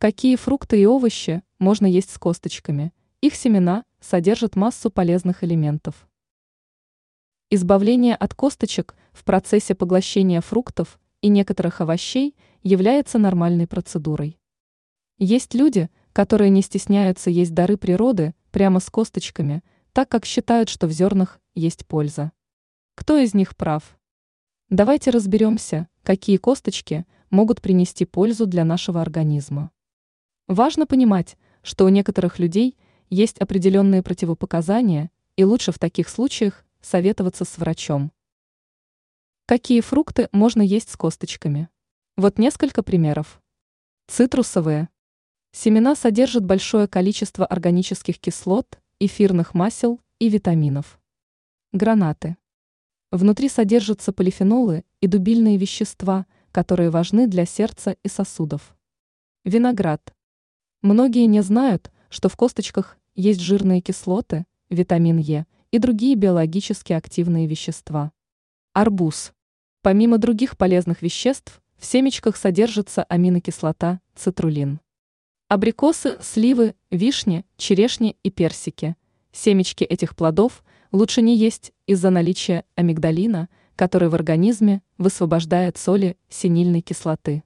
Какие фрукты и овощи можно есть с косточками? Их семена содержат массу полезных элементов. Избавление от косточек в процессе поглощения фруктов и некоторых овощей является нормальной процедурой. Есть люди, которые не стесняются есть дары природы прямо с косточками, так как считают, что в зернах есть польза. Кто из них прав? Давайте разберемся, какие косточки могут принести пользу для нашего организма. Важно понимать, что у некоторых людей есть определенные противопоказания, и лучше в таких случаях советоваться с врачом. Какие фрукты можно есть с косточками? Вот несколько примеров. Цитрусовые. Семена содержат большое количество органических кислот, эфирных масел и витаминов. Гранаты. Внутри содержатся полифенолы и дубильные вещества, которые важны для сердца и сосудов. Виноград. Многие не знают, что в косточках есть жирные кислоты, витамин Е и другие биологически активные вещества. Арбуз. Помимо других полезных веществ, в семечках содержится аминокислота цитрулин. Абрикосы, сливы, вишни, черешни и персики. Семечки этих плодов лучше не есть из-за наличия амигдалина, который в организме высвобождает соли синильной кислоты.